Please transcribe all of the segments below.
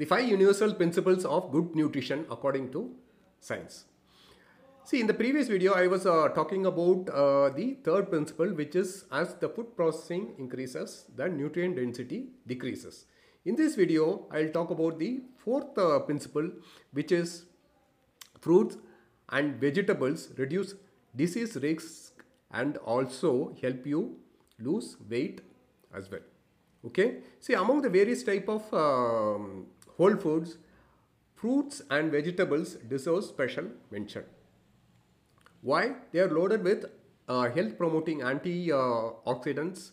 the five universal principles of good nutrition according to science. See, in the previous video, I was uh, talking about uh, the third principle, which is as the food processing increases, the nutrient density decreases. In this video, I'll talk about the fourth uh, principle, which is fruits and vegetables reduce disease risk and also help you lose weight as well. Okay. See, among the various type of um, whole foods, fruits and vegetables deserve special mention. Why? They are loaded with uh, health promoting antioxidants,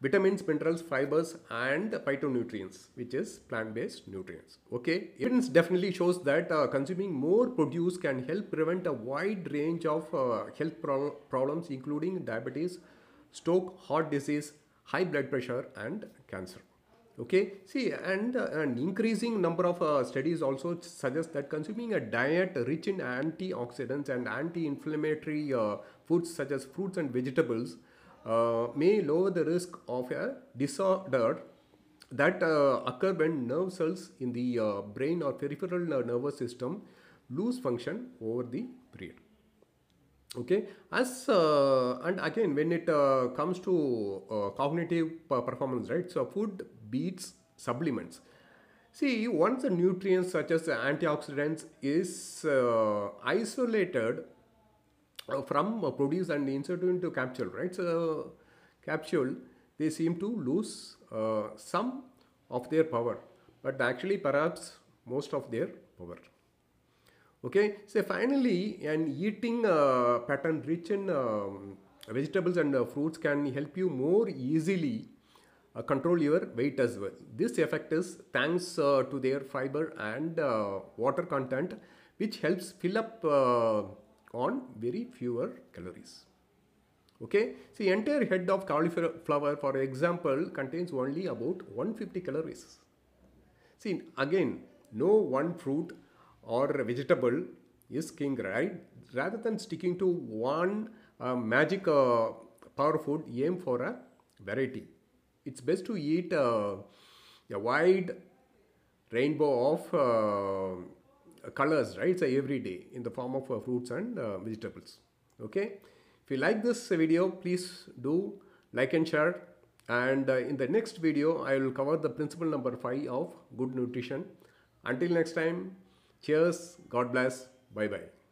vitamins, minerals, fibers and phytonutrients which is plant based nutrients. Okay, evidence definitely shows that uh, consuming more produce can help prevent a wide range of uh, health pro problems including diabetes, stroke, heart disease, high blood pressure and cancer okay? See and uh, an increasing number of uh, studies also suggest that consuming a diet rich in antioxidants and anti-inflammatory uh, foods such as fruits and vegetables uh, may lower the risk of a disorder that uh, occur when nerve cells in the uh, brain or peripheral nervous system lose function over the period okay? As uh, and again when it uh, comes to uh, cognitive performance right? So food beats supplements. See once the nutrients such as antioxidants is uh, isolated uh, from produce and inserted into capsule right? So capsule they seem to lose uh, some of their power but actually perhaps most of their power okay? So finally an eating uh, pattern rich in um, vegetables and uh, fruits can help you more easily uh, control your weight as well. This effect is thanks uh, to their fiber and uh, water content which helps fill up uh, on very fewer calories. Okay? See entire head of cauliflower for example contains only about 150 calories. See again no one fruit or vegetable is king, right? Rather than sticking to one uh, magic uh, power food, aim for a variety. It's best to eat uh, a wide rainbow of uh, colors, right? So every day in the form of uh, fruits and uh, vegetables. Okay. If you like this video, please do like and share. And in the next video, I will cover the principle number five of good nutrition. Until next time, Cheers. God bless. Bye bye.